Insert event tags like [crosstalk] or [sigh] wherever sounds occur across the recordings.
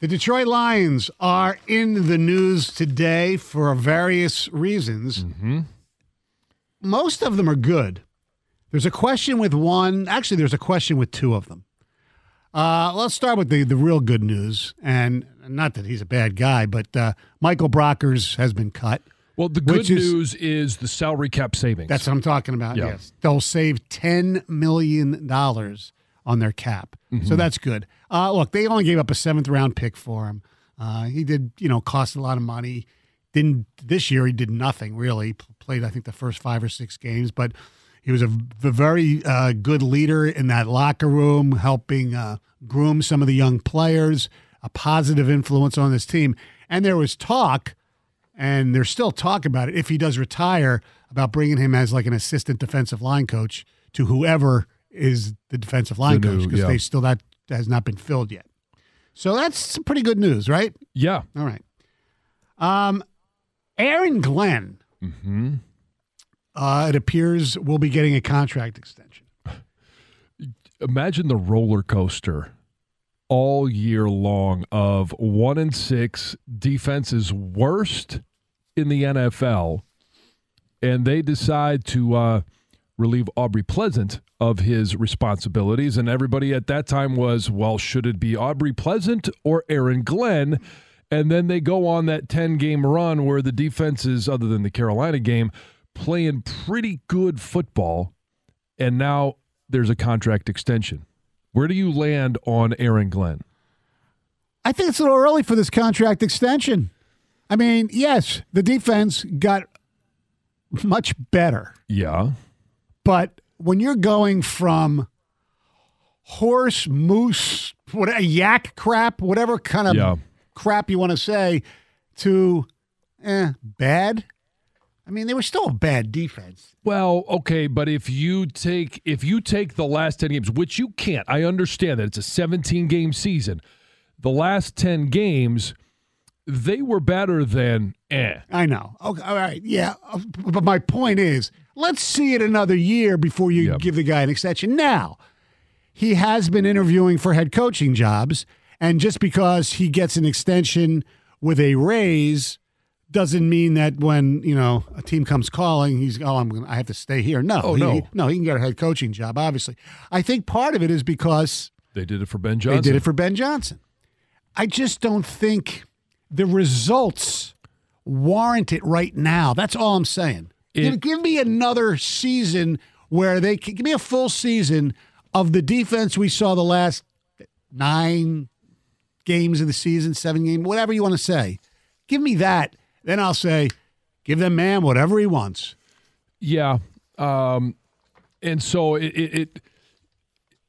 The Detroit Lions are in the news today for various reasons. Most of them are good. There's a question with one. Actually, there's a question with two of them. Uh, let's start with the, the real good news. And not that he's a bad guy, but uh, Michael Brockers has been cut. Well, the good is- news is the salary cap savings. That's what I'm talking about. Yeah. Yes. They'll save $10 million on their cap. Mm-hmm. So that's good. Uh, look, they only gave up a seventh round pick for him. Uh, he did, you know, cost a lot of money. Didn't this year, he did nothing really. P- Played, I think, the first five or six games, but he was a, v- very uh, good leader in that locker room, helping uh, groom some of the young players, a positive influence on this team. And there was talk and there's still talk about it if he does retire about bringing him as like an assistant defensive line coach to whoever is the defensive line The coach because yeah. they still that has not been filled yet. So that's some pretty good news, right? yeah. All right. Um, Aaron Glenn, Mm-hmm. uh, it appears will be getting a contract extension. Imagine the roller coaster all year long of one and six defenses worst in the NFL, and they decide to uh, relieve Aubrey Pleasant of his responsibilities, and everybody at that time was, well, should it be Aubrey Pleasant or Aaron Glenn? And then they go on that 10 game run where the defenses, other than the Carolina game, playing pretty good football. And now there's a contract extension. Where do you land on Aaron Glenn? I think it's a little early for this contract extension. I mean, yes, the defense got much better. Yeah. But when you're going from horse, moose, what yak crap, whatever kind of Yeah. crap you want to say, to eh, bad. I mean, they were still a bad defense. Well, okay, but if you take if you take the last 10 games, which you can't. I understand that it's a 17 game season. The last 10 games they were better than eh. I know. Okay, all right, yeah. uh, But my point is, let's see it another year before you Yep. give the guy an extension. Now, he has been interviewing for head coaching jobs, and just because he gets an extension with a raise doesn't mean that when you know a team comes calling, he's oh I'm gonna, I have to stay here. No, Oh, he, no. no, he can get a head coaching job. Obviously, I think part of it is because They did it for Ben Johnson. they did it for Ben Johnson. I just don't think the results warrant it right now. That's all I'm saying. Give, It- give me another season where they can give me a full season of the defense we saw the last nine games of the season, seven games, whatever you want to say. Give me that. Then I'll say, give them man whatever he wants. Yeah. Um, and so it, it, it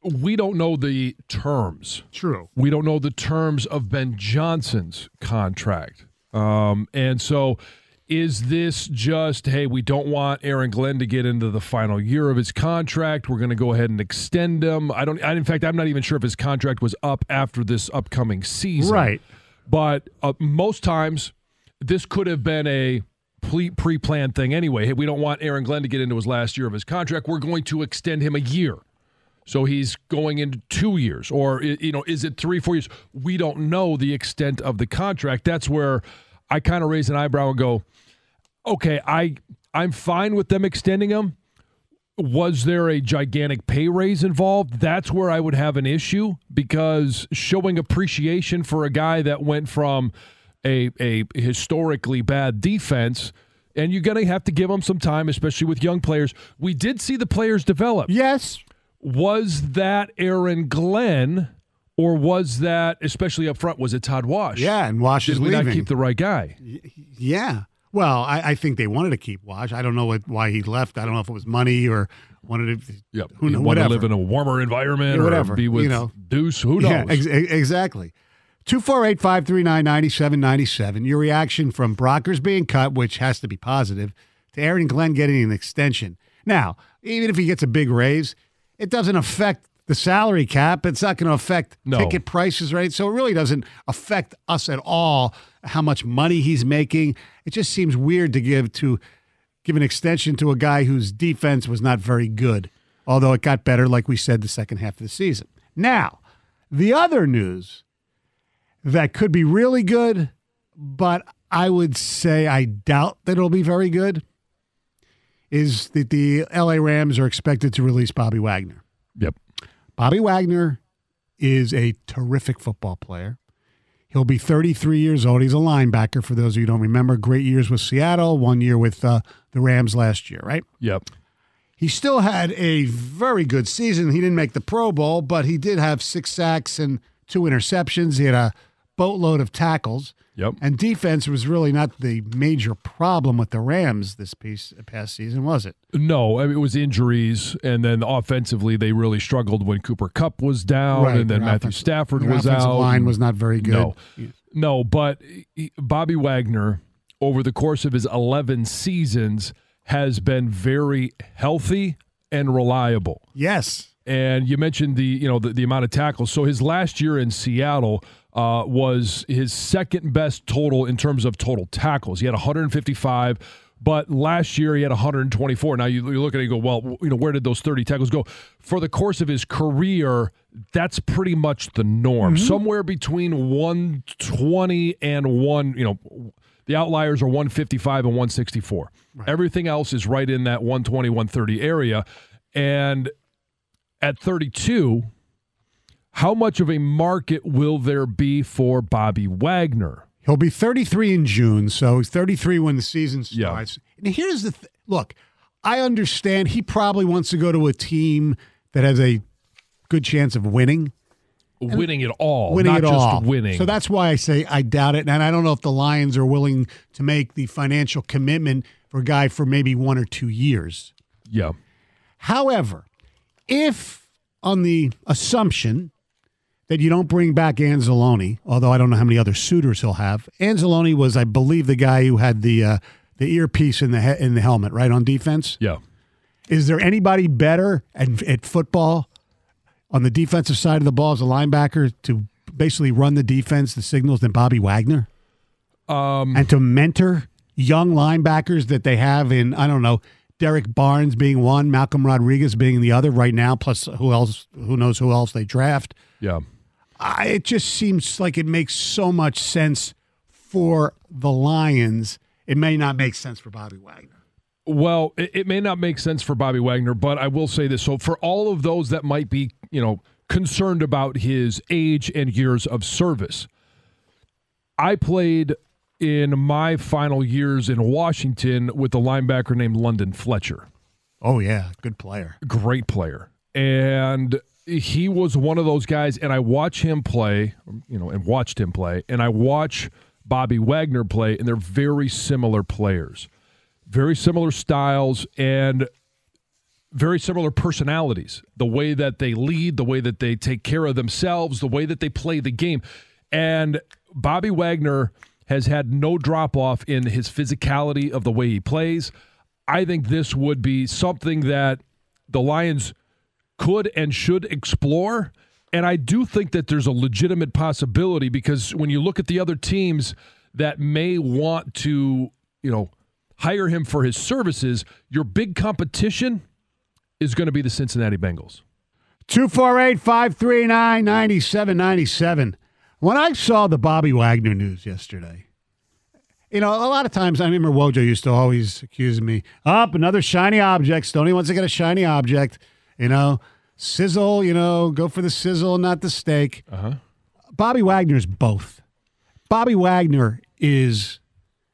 we don't know the terms. True. We don't know the terms of Ben Johnson's contract. Um, and so is this just, hey, we don't want Aaron Glenn to get into the final year of his contract. We're going to go ahead and extend him. I don't, I, in fact, I'm not even sure if his contract was up after this upcoming season. Right. But uh, most times, this could have been a pre planned thing anyway. Hey, we don't want Aaron Glenn to get into his last year of his contract. We're going to extend him a year. So he's going into two years, or you know, is it three, four years? We don't know the extent of the contract. That's where I kind of raise an eyebrow and go, okay, I I'm fine with them extending him. Was there a gigantic pay raise involved? That's where I would have an issue because showing appreciation for a guy that went from a a historically bad defense and you're going to have to give them some time, especially with young players. We did see the players develop. Yes. Was that Aaron Glenn, or was that, especially up front, was it Todd Wash? Yeah, and Wash Did is we leaving. not keep the right guy? Yeah. Well, I, I think they wanted to keep Wash. I don't know what, why he left. I don't know if it was money or wanted to. Yep. Who knows? want to live in a warmer environment Yeah, whatever. or be with You know. Deuce? Who knows? Yeah, ex- exactly. 248 539 9797. Your reaction from Brockers being cut, which has to be positive, to Aaron Glenn getting an extension. Now, even if he gets a big raise, it doesn't affect the salary cap. It's not going to affect No. ticket prices, right? So it really doesn't affect us at all how much money he's making. It just seems weird to give to give an extension to a guy whose defense was not very good, although it got better, like we said, the second half of the season. Now, the other news that could be really good, but I would say I doubt that it'll be very good, is that the LA Rams are expected to release Bobby Wagner. Yep. Bobby Wagner is a terrific football player. He'll be 33 years old. He's a linebacker, for those of you who don't remember. Great years with Seattle, one year with uh, the Rams last year, right? Yep. He still had a very good season. He didn't make the Pro Bowl, but he did have six sacks and two interceptions. He had a boatload of tackles. Yep. And defense was really not the major problem with the Rams this piece past season, was it? No, I mean, it was injuries, and then offensively they really struggled when Cooper Kupp was down, Right, and then their Matthew offensive- Stafford was out. line was not very good. No, no, but Bobby Wagner, over the course of his 11 seasons, has been very healthy and reliable. Yes. And you mentioned the you know the, the amount of tackles. So his last year in Seattle uh, was his second best total in terms of total tackles. He had 155, but last year he had 124. Now you, you look at it and go, well, you know, where did those 30 tackles go? For the course of his career, that's pretty much the norm. Somewhere between 120 and one, you know, the outliers are 155 and 164. Everything else is right in that 120, 130 area. And at 32, how much of a market will there be for Bobby Wagner? He'll be 33 in June, so he's 33 when the season Yeah. starts. And here's the th- look, I understand he probably wants to go to a team that has a good chance of winning. winning it all, winning not it just all. winning. So that's why I say I doubt it. And I don't know if the Lions are willing to make the financial commitment for a guy for maybe one or two years. yeah, However, if on the assumption that you don't bring back Anzalone, although I don't know how many other suitors he'll have, Anzalone was, I believe, the guy who had the uh, the earpiece in the he- in the helmet, right on defense. yeah. Is there anybody better at, at football on the defensive side of the ball as a linebacker to basically run the defense, the signals, than Bobby Wagner? Um, and to mentor young linebackers that they have in, I don't know, Derrick Barnes being one, Malcolm Rodriguez being the other right now, plus who else, who knows who else they draft. Yeah. I, it just seems like it makes so much sense for the Lions. It may not make sense for Bobby Wagner. Well, it, it may not make sense for Bobby Wagner, but I will say this. So, for all of those that might be, you know, concerned about his age and years of service, I played in my final years in Washington with a linebacker named London Fletcher. Oh, yeah, good player. great player. And he was one of those guys, and I watch him play, you know, and watched him play, and I watch Bobby Wagner play, and they're very similar players, very similar styles, and very similar personalities. The way that they lead, the way that they take care of themselves, the way that they play the game. And Bobby Wagner has had no drop off in his physicality of the way he plays. I think this would be something that the Lions could and should explore. and I do think that there's a legitimate possibility because when you look at the other teams that may want to, you know, hire him for his services, your big competition is going to be the Cincinnati Bengals. 248 539 9797. When I saw the Bobby Wagner news yesterday, you know, a lot of times I remember Wojo used to always accuse me, up another shiny object. Stoney wants to get a shiny object, you know, sizzle, you know, go for the sizzle, not the steak. Uh-huh. Bobby Wagner's both. Bobby Wagner is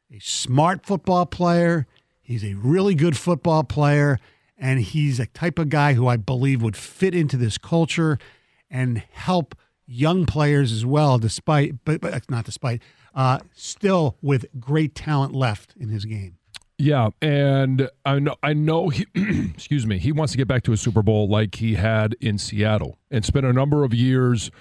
a smart football player. He's a really good football player. And he's a type of guy who I believe would fit into this culture and help young players as well, despite, but, but not despite, uh, still with great talent left in his game. Yeah, and I know I know he [clears throat] excuse me, he wants to get back to a Super Bowl like he had in Seattle and spent a number of years,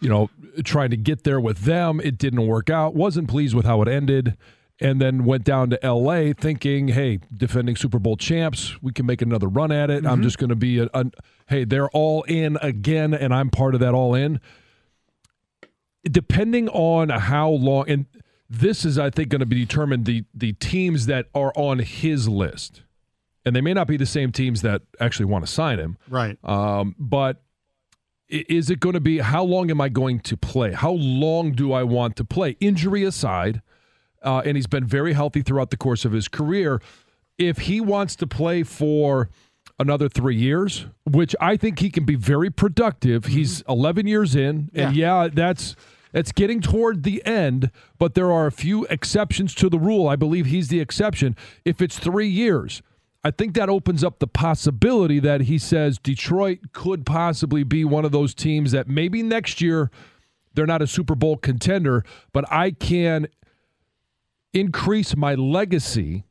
you know, trying to get there with them. It didn't work out. Wasn't pleased with how it ended and then went down to LA thinking, "Hey, defending Super Bowl champs, we can make another run at it. Mm-hmm. I'm just going to be a, a hey, they're all in again and I'm part of that all in." Depending on how long and this is, I think, going to be determined the the teams that are on his list, and they may not be the same teams that actually want to sign him, right? Um, but is it going to be how long am I going to play? How long do I want to play? Injury aside, uh, and he's been very healthy throughout the course of his career. If he wants to play for another three years, which I think he can be very productive, mm-hmm. he's 11 years in, and yeah, yeah that's it's getting toward the end, but there are a few exceptions to the rule. I believe he's the exception. If it's three years, I think that opens up the possibility that he says Detroit could possibly be one of those teams that maybe next year they're not a Super Bowl contender, but I can increase my legacy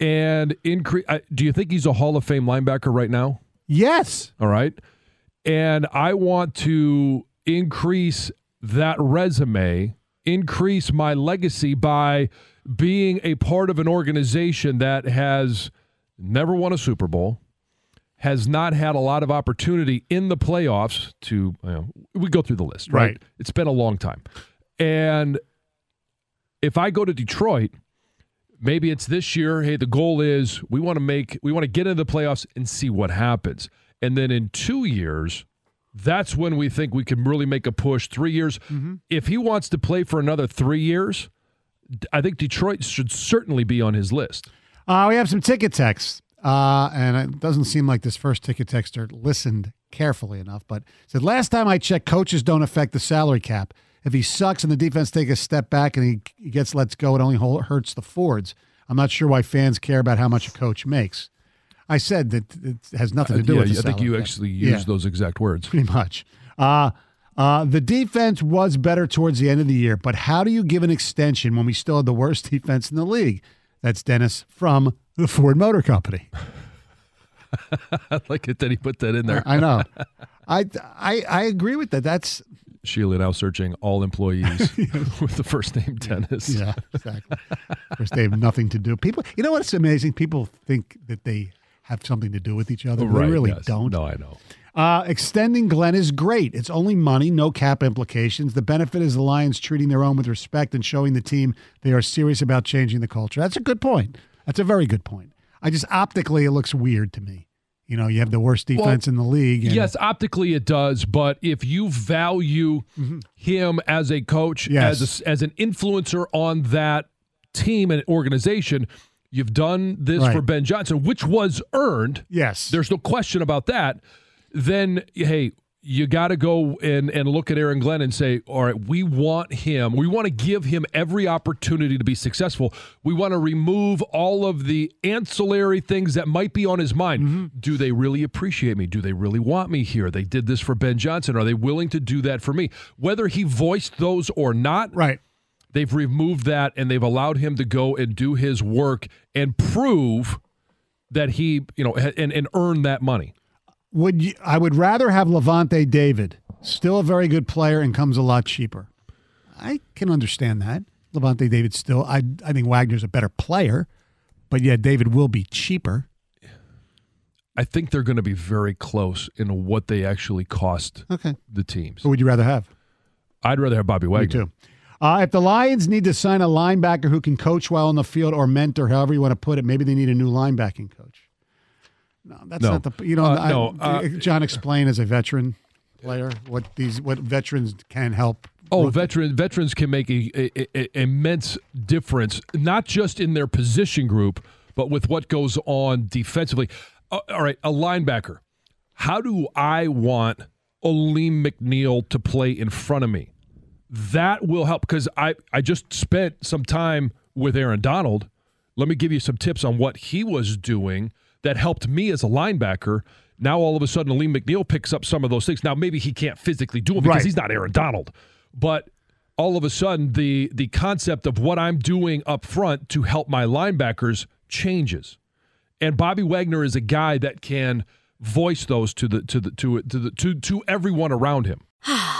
and increase. Do you think he's a Hall of Fame linebacker right now? Yes. All right. And I want to increase that resume, increase my legacy by being a part of an organization that has never won a Super Bowl, has not had a lot of opportunity in the playoffs to, you know, we go through the list, right? right? It's been a long time. And if I go to Detroit, maybe it's this year, hey, the goal is we want to make, we want to get into the playoffs and see what happens. And then in two years, that's when we think we can really make a push. Three years. Mm-hmm. If he wants to play for another three years, I think Detroit should certainly be on his list. Uh, we have some ticket texts, uh, and it doesn't seem like this first ticket texter listened carefully enough. But said last time I checked, coaches don't affect the salary cap. If he sucks and the defense take a step back and he, he gets lets go, it only hurts the Fords. I'm not sure why fans care about how much a coach makes. I said that it has nothing to do uh, yeah, with. I think you actually used yeah, those exact words. Pretty much. Uh, uh, the defense was better towards the end of the year, but how do you give an extension when we still had the worst [laughs] defense in the league? That's Dennis from the Ford Motor Company. [laughs] I like it that he put that in there. I know. [laughs] I, I I agree with that. That's Sheila now searching all employees with the first name Dennis. Yeah, exactly. of course, they have nothing to do. People, you know what's amazing? People think that they have something to do with each other. Right, they really yes. don't. No, I know. Uh, extending Glenn is great. It's only money, no cap implications. The benefit is the Lions treating their own with respect and showing the team they are serious about changing the culture. That's a good point. That's a very good point. I just optically it looks weird to me. You know, you have the worst defense well, in the league. And, yes, optically it does, but if you value mm-hmm. him as a coach, yes. as a, as an influencer on that team and organization, You've done this right. for Ben Johnson, which was earned. Yes. There's no question about that. Then, hey, you got to go and, and look at Aaron Glenn and say, all right, we want him, we want to give him every opportunity to be successful. We want to remove all of the ancillary things that might be on his mind. Mm-hmm. Do they really appreciate me? Do they really want me here? They did this for Ben Johnson. Are they willing to do that for me? Whether he voiced those or not, right. They've removed that and they've allowed him to go and do his work and prove that he, you know, and, and earn that money. Would you, I would rather have Lavonte David, still a very good player and comes a lot cheaper. I can understand that. Lavonte David still, I, I think Wagner's a better player, but yeah, David will be cheaper. I think they're going to be very close in what they actually cost Okay. the teams. Who would you rather have? I'd rather have Bobby Me Wagner. too. Uh, if the Lions need to sign a linebacker who can coach well on the field or mentor, however you want to put it, maybe they need a new linebacking coach. No, that's No. not the. You know, Uh, I- no, uh, John, explain as a veteran player what these what veterans can help. Oh, veteran veterans can make a, a, a- a immense difference, not just in their position group, but with what goes on defensively. Uh, all right, a linebacker. How do I want Alim McNeill to play in front of me? That will help because I, I just spent some time with Aaron Donald. Let me give you some tips on what he was doing that helped me as a linebacker. Now all of a sudden, Alim McNeill picks up some of those things. Now maybe he can't physically do them because Right. he's not Aaron Donald, but all of a sudden the the concept of what I'm doing up front to help my linebackers changes. And Bobby Wagner is a guy that can voice those to the to the to to the to, to everyone around him. [sighs] [sighs]